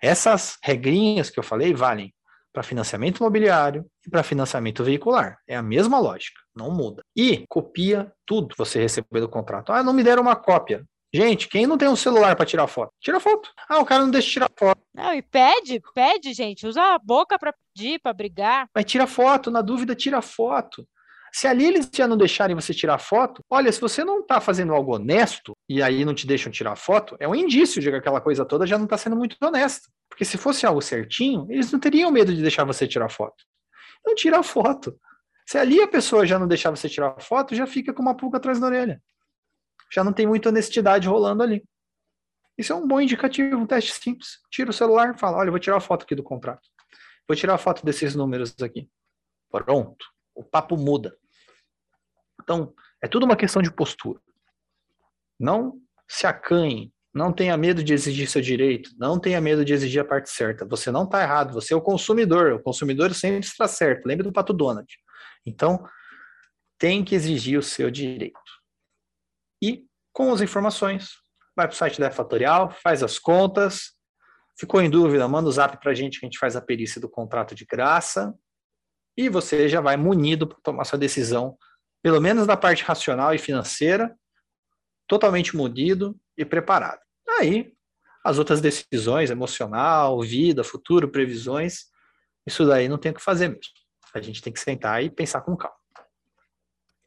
Essas regrinhas que eu falei valem para financiamento imobiliário e para financiamento veicular. É a mesma lógica, não muda. E copia tudo você receber do contrato. Ah, não me deram uma cópia. Gente, quem não tem um celular para tirar foto? Tira foto. Ah, o cara não deixa tirar foto. Não, e pede, pede, gente. Usa a boca para pedir, para brigar. Mas tira foto, na dúvida, tira foto. Se ali eles já não deixarem você tirar foto, olha, se você não está fazendo algo honesto e aí não te deixam tirar foto, é um indício de que aquela coisa toda já não está sendo muito honesta. Porque se fosse algo certinho, eles não teriam medo de deixar você tirar foto. Não tira a foto. Se ali a pessoa já não deixar você tirar foto, já fica com uma pulga atrás da orelha. Já não tem muita honestidade rolando ali. Isso é um bom indicativo, um teste simples. Tira o celular e fala: olha, vou tirar a foto aqui do contrato. Vou tirar a foto desses números aqui. Pronto. O papo muda. Então, é tudo uma questão de postura. Não se acanhe, não tenha medo de exigir seu direito, não tenha medo de exigir a parte certa. Você não está errado, você é o consumidor, o consumidor sempre está certo. Lembre do Pato Donald. Então, tem que exigir o seu direito. E, com as informações, vai para o site da Fatorial, faz as contas, ficou em dúvida, manda o um zap para a gente que a gente faz a perícia do contrato de graça, e você já vai munido para tomar sua decisão pelo menos da parte racional e financeira, totalmente munido e preparado. Aí, as outras decisões, emocional, vida, futuro, previsões, isso daí não tem o que fazer mesmo. A gente tem que sentar e pensar com calma.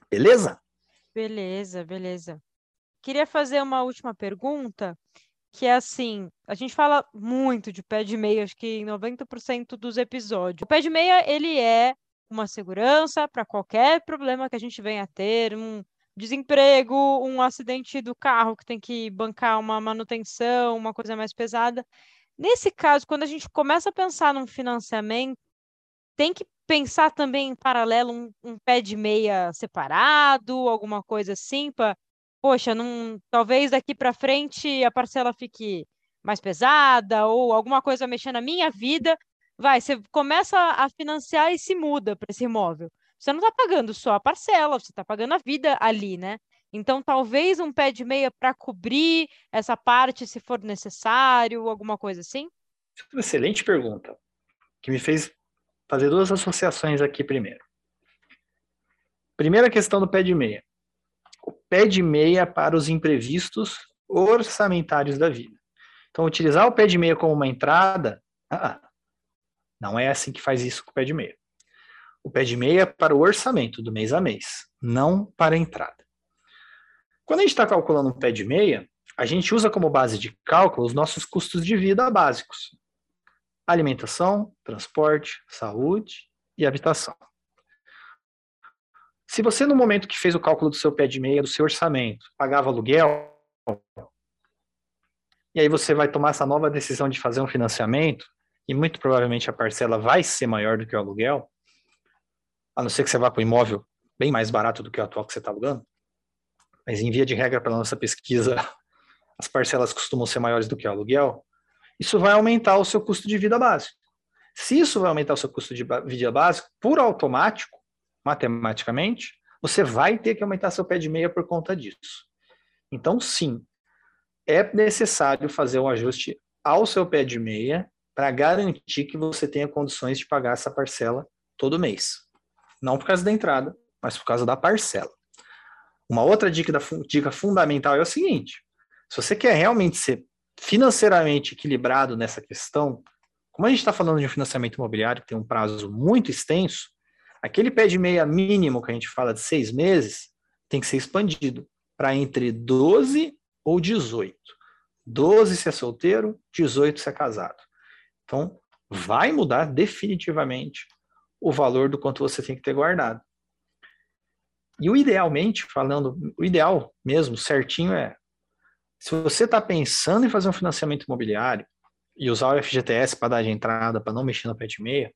Beleza? Beleza, beleza. Queria fazer uma última pergunta, que é assim, a gente fala muito de pé de meia, acho que em 90% dos episódios. O pé de meia, ele é uma segurança para qualquer problema que a gente venha a ter, um desemprego, um acidente do carro que tem que bancar uma manutenção, uma coisa mais pesada. Nesse caso, quando a gente começa a pensar num financiamento, tem que pensar também em paralelo um, um pé de meia separado, alguma coisa assim, para, poxa, não, talvez daqui para frente a parcela fique mais pesada ou alguma coisa mexendo na minha vida, vai, você começa a financiar e se muda para esse imóvel. Você não está pagando só a parcela, você está pagando a vida ali, né? Então, talvez um pé de meia para cobrir essa parte, se for necessário, alguma coisa assim? Excelente pergunta, que me fez fazer duas associações aqui primeiro. Primeira questão do pé de meia. O pé de meia para os imprevistos orçamentários da vida. Então, utilizar o pé de meia como uma entrada, ah, não é assim que faz isso com o pé de meia. O pé de meia é para o orçamento do mês a mês, não para a entrada. Quando a gente está calculando um pé de meia, a gente usa como base de cálculo os nossos custos de vida básicos: alimentação, transporte, saúde e habitação. Se você, no momento que fez o cálculo do seu pé de meia, do seu orçamento, pagava aluguel, e aí você vai tomar essa nova decisão de fazer um financiamento, e muito provavelmente a parcela vai ser maior do que o aluguel, a não ser que você vá para um imóvel bem mais barato do que o atual que você está alugando. Mas em via de regra, pela nossa pesquisa, [laughs] as parcelas costumam ser maiores do que o aluguel. Isso vai aumentar o seu custo de vida básico. Se isso vai aumentar o seu custo de vida básico, por automático, matematicamente, você vai ter que aumentar seu pé de meia por conta disso. Então, sim, é necessário fazer um ajuste ao seu pé de meia para garantir que você tenha condições de pagar essa parcela todo mês. Não por causa da entrada, mas por causa da parcela. Uma outra dica, da, dica fundamental é o seguinte: se você quer realmente ser financeiramente equilibrado nessa questão, como a gente está falando de um financiamento imobiliário que tem um prazo muito extenso, aquele pé de meia mínimo que a gente fala de seis meses tem que ser expandido para entre 12 ou 18. 12 se é solteiro, 18 se é casado. Então, vai mudar definitivamente o valor do quanto você tem que ter guardado. E o idealmente, falando, o ideal mesmo, certinho, é se você está pensando em fazer um financiamento imobiliário e usar o FGTS para dar de entrada, para não mexer no pé de meia,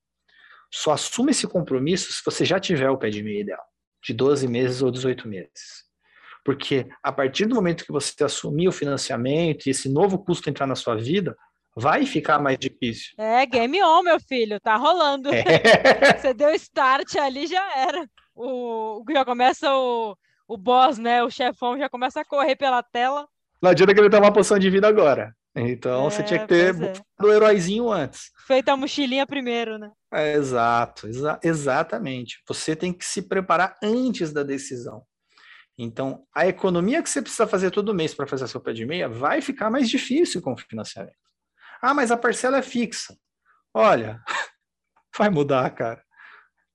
só assuma esse compromisso se você já tiver o pé de meia ideal, de 12 meses ou 18 meses. Porque a partir do momento que você assumir o financiamento e esse novo custo entrar na sua vida, vai ficar mais difícil. É, game on, meu filho, tá rolando. É. [laughs] Você deu start ali, já era. o, já começa o, o boss, né? O chefão já começa a correr pela tela. Não adianta que ele tomar poção de vida agora. Então é, você tinha que ter é. o heróizinho antes. Feita a mochilinha primeiro, né? É, exato, exa exatamente. Você tem que se preparar antes da decisão. Então, a economia que você precisa fazer todo mês para fazer seu pé de meia vai ficar mais difícil com o financiamento. Ah, mas a parcela é fixa. Olha, [laughs] vai mudar, cara.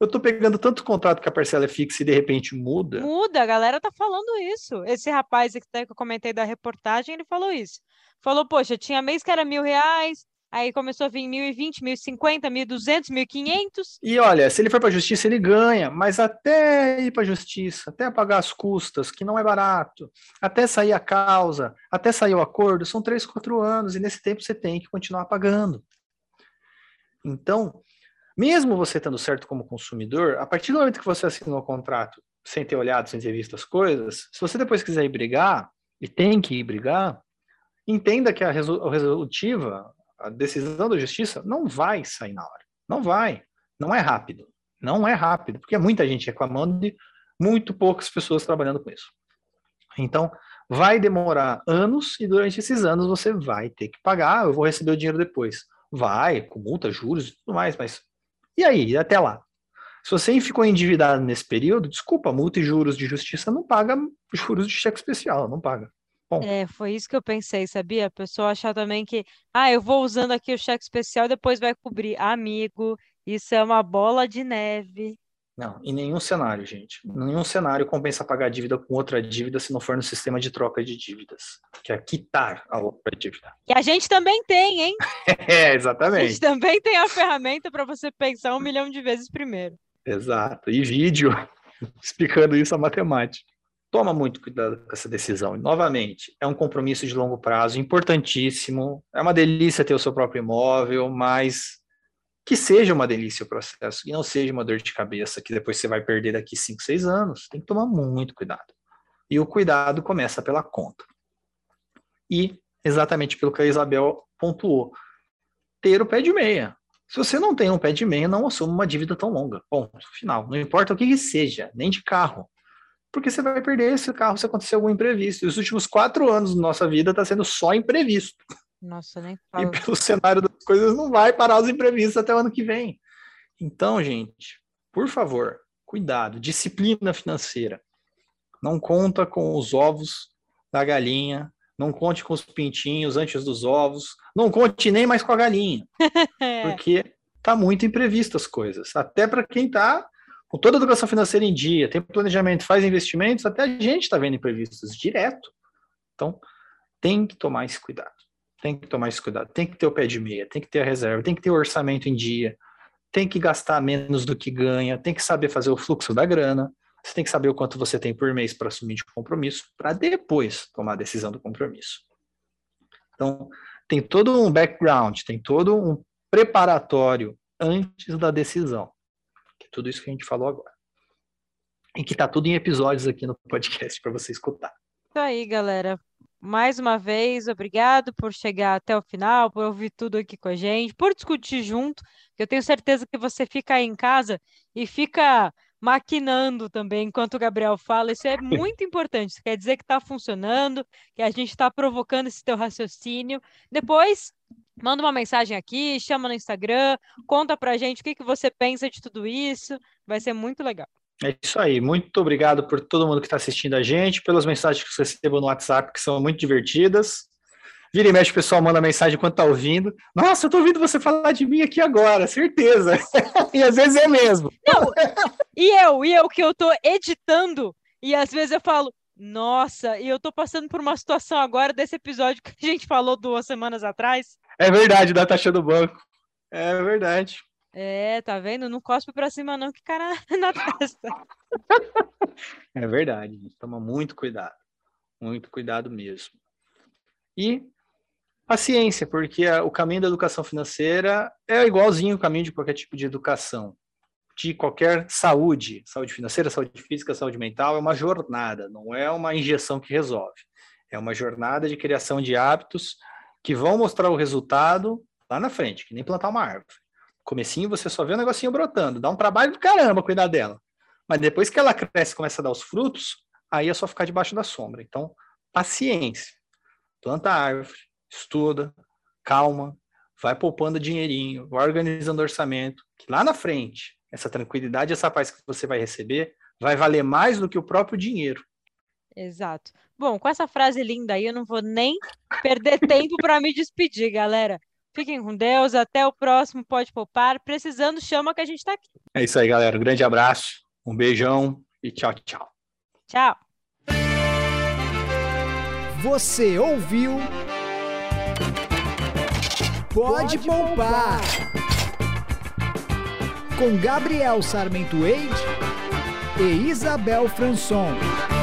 Eu tô pegando tanto contrato que a parcela é fixa e de repente muda. Muda, a galera tá falando isso. Esse rapaz que eu comentei da reportagem, ele falou isso. Falou, poxa, tinha mês que era mil reais, aí começou a vir mil e vinte, mil e cinquenta, mil e duzentos, mil e quinhentos. E olha, se ele for para a justiça, ele ganha, mas até ir para a justiça, até pagar as custas, que não é barato, até sair a causa, até sair o acordo, são três, quatro anos, e nesse tempo você tem que continuar pagando. Então, mesmo você estando certo como consumidor, a partir do momento que você assinou o contrato, sem ter olhado, sem ter visto as coisas, se você depois quiser ir brigar, e tem que ir brigar, entenda que a resolutiva, a decisão da justiça, não vai sair na hora. Não vai. Não é rápido. Não é rápido, porque é muita gente reclamando de muito poucas pessoas trabalhando com isso. Então, vai demorar anos e durante esses anos você vai ter que pagar, eu vou receber o dinheiro depois. Vai, com multa, juros e tudo mais, mas e aí, até lá? Se você ficou endividado nesse período, desculpa, multa e juros de justiça não paga juros de cheque especial, não paga. Bom. É, foi isso que eu pensei, sabia? A pessoa achar também que, ah, eu vou usando aqui o cheque especial e depois vai cobrir. Amigo, isso é uma bola de neve. Não, em nenhum cenário, gente. Em nenhum cenário compensa pagar dívida com outra dívida se não for no sistema de troca de dívidas, que é quitar a outra dívida. E a gente também tem, hein? [laughs] é, exatamente. A gente também tem a ferramenta para você pensar um milhão de vezes primeiro. Exato. E vídeo [laughs] explicando isso a matemática. Toma muito cuidado com essa decisão. E, novamente, é um compromisso de longo prazo, importantíssimo. É uma delícia ter o seu próprio imóvel, mas que seja uma delícia o processo e não seja uma dor de cabeça que depois você vai perder daqui 5, 6 anos. Tem que tomar muito cuidado. E o cuidado começa pela conta. E exatamente pelo que a Isabel pontuou, ter o pé de meia. Se você não tem um pé de meia, não assuma uma dívida tão longa. Ponto, final. Não importa o que, que seja, nem de carro. Porque você vai perder esse carro se acontecer algum imprevisto. E os últimos quatro anos da nossa vida está sendo só imprevisto. Nossa, nem falo. E pelo cenário das coisas não vai parar os imprevistos até o ano que vem. Então, gente, por favor, cuidado, disciplina financeira. Não conta com os ovos da galinha, não conte com os pintinhos antes dos ovos, não conte nem mais com a galinha. [laughs] porque tá muito imprevisto as coisas. Até para quem tá com toda a educação financeira em dia, tem planejamento, faz investimentos, até a gente está vendo imprevistos direto. Então, tem que tomar esse cuidado. Tem que tomar esse cuidado. Tem que ter o pé de meia, tem que ter a reserva, tem que ter o orçamento em dia, tem que gastar menos do que ganha, tem que saber fazer o fluxo da grana. Você tem que saber o quanto você tem por mês para assumir de compromisso, para depois tomar a decisão do compromisso. Então, tem todo um background, tem todo um preparatório antes da decisão. Tudo isso que a gente falou agora. E que está tudo em episódios aqui no podcast para você escutar. Isso aí, galera mais uma vez, obrigado por chegar até o final, por ouvir tudo aqui com a gente, por discutir junto. Eu tenho certeza que você fica aí em casa e fica maquinando também enquanto o Gabriel fala. Isso é [laughs] muito importante. Isso quer dizer que está funcionando, que a gente está provocando esse teu raciocínio. Depois, manda uma mensagem aqui, chama no Instagram, conta pra gente o que, que você pensa de tudo isso. Vai ser muito legal. É isso aí. Muito obrigado por todo mundo que está assistindo a gente, pelas mensagens que você recebeu no WhatsApp, que são muito divertidas. Vira e mexe, o pessoal manda mensagem enquanto está ouvindo. Nossa, eu estou ouvindo você falar de mim aqui agora, certeza. [laughs] e às vezes é mesmo. Não, e eu, e eu que eu estou editando, e às vezes eu falo, nossa, e eu estou passando por uma situação agora desse episódio que a gente falou duas semanas atrás. É verdade, da taxa do banco. É verdade. É, tá vendo? Não cospe pra cima, não, que cara [laughs] na testa. É verdade, toma muito cuidado. Muito cuidado mesmo. E paciência, porque o caminho da educação financeira é igualzinho o caminho de qualquer tipo de educação, de qualquer saúde, saúde financeira, saúde física, saúde mental, é uma jornada, não é uma injeção que resolve. É uma jornada de criação de hábitos que vão mostrar o resultado lá na frente, que nem plantar uma árvore comecinho você só vê o negocinho brotando, dá um trabalho do caramba cuidar dela. Mas depois que ela cresce e começa a dar os frutos, aí é só ficar debaixo da sombra. Então, paciência. Planta a árvore, estuda, calma, vai poupando dinheirinho, vai organizando orçamento, que lá na frente, essa tranquilidade, essa paz que você vai receber, vai valer mais do que o próprio dinheiro. Exato. Bom, com essa frase linda aí, eu não vou nem perder [laughs] tempo para me despedir, galera. Fiquem com Deus, até o próximo Pode Poupar. Precisando, chama que a gente está aqui. É isso aí, galera. Um grande abraço, um beijão e tchau, tchau. Tchau. Você ouviu? Pode, Pode poupar. poupar. Com Gabriel Sarmento Eide e Isabel Franson.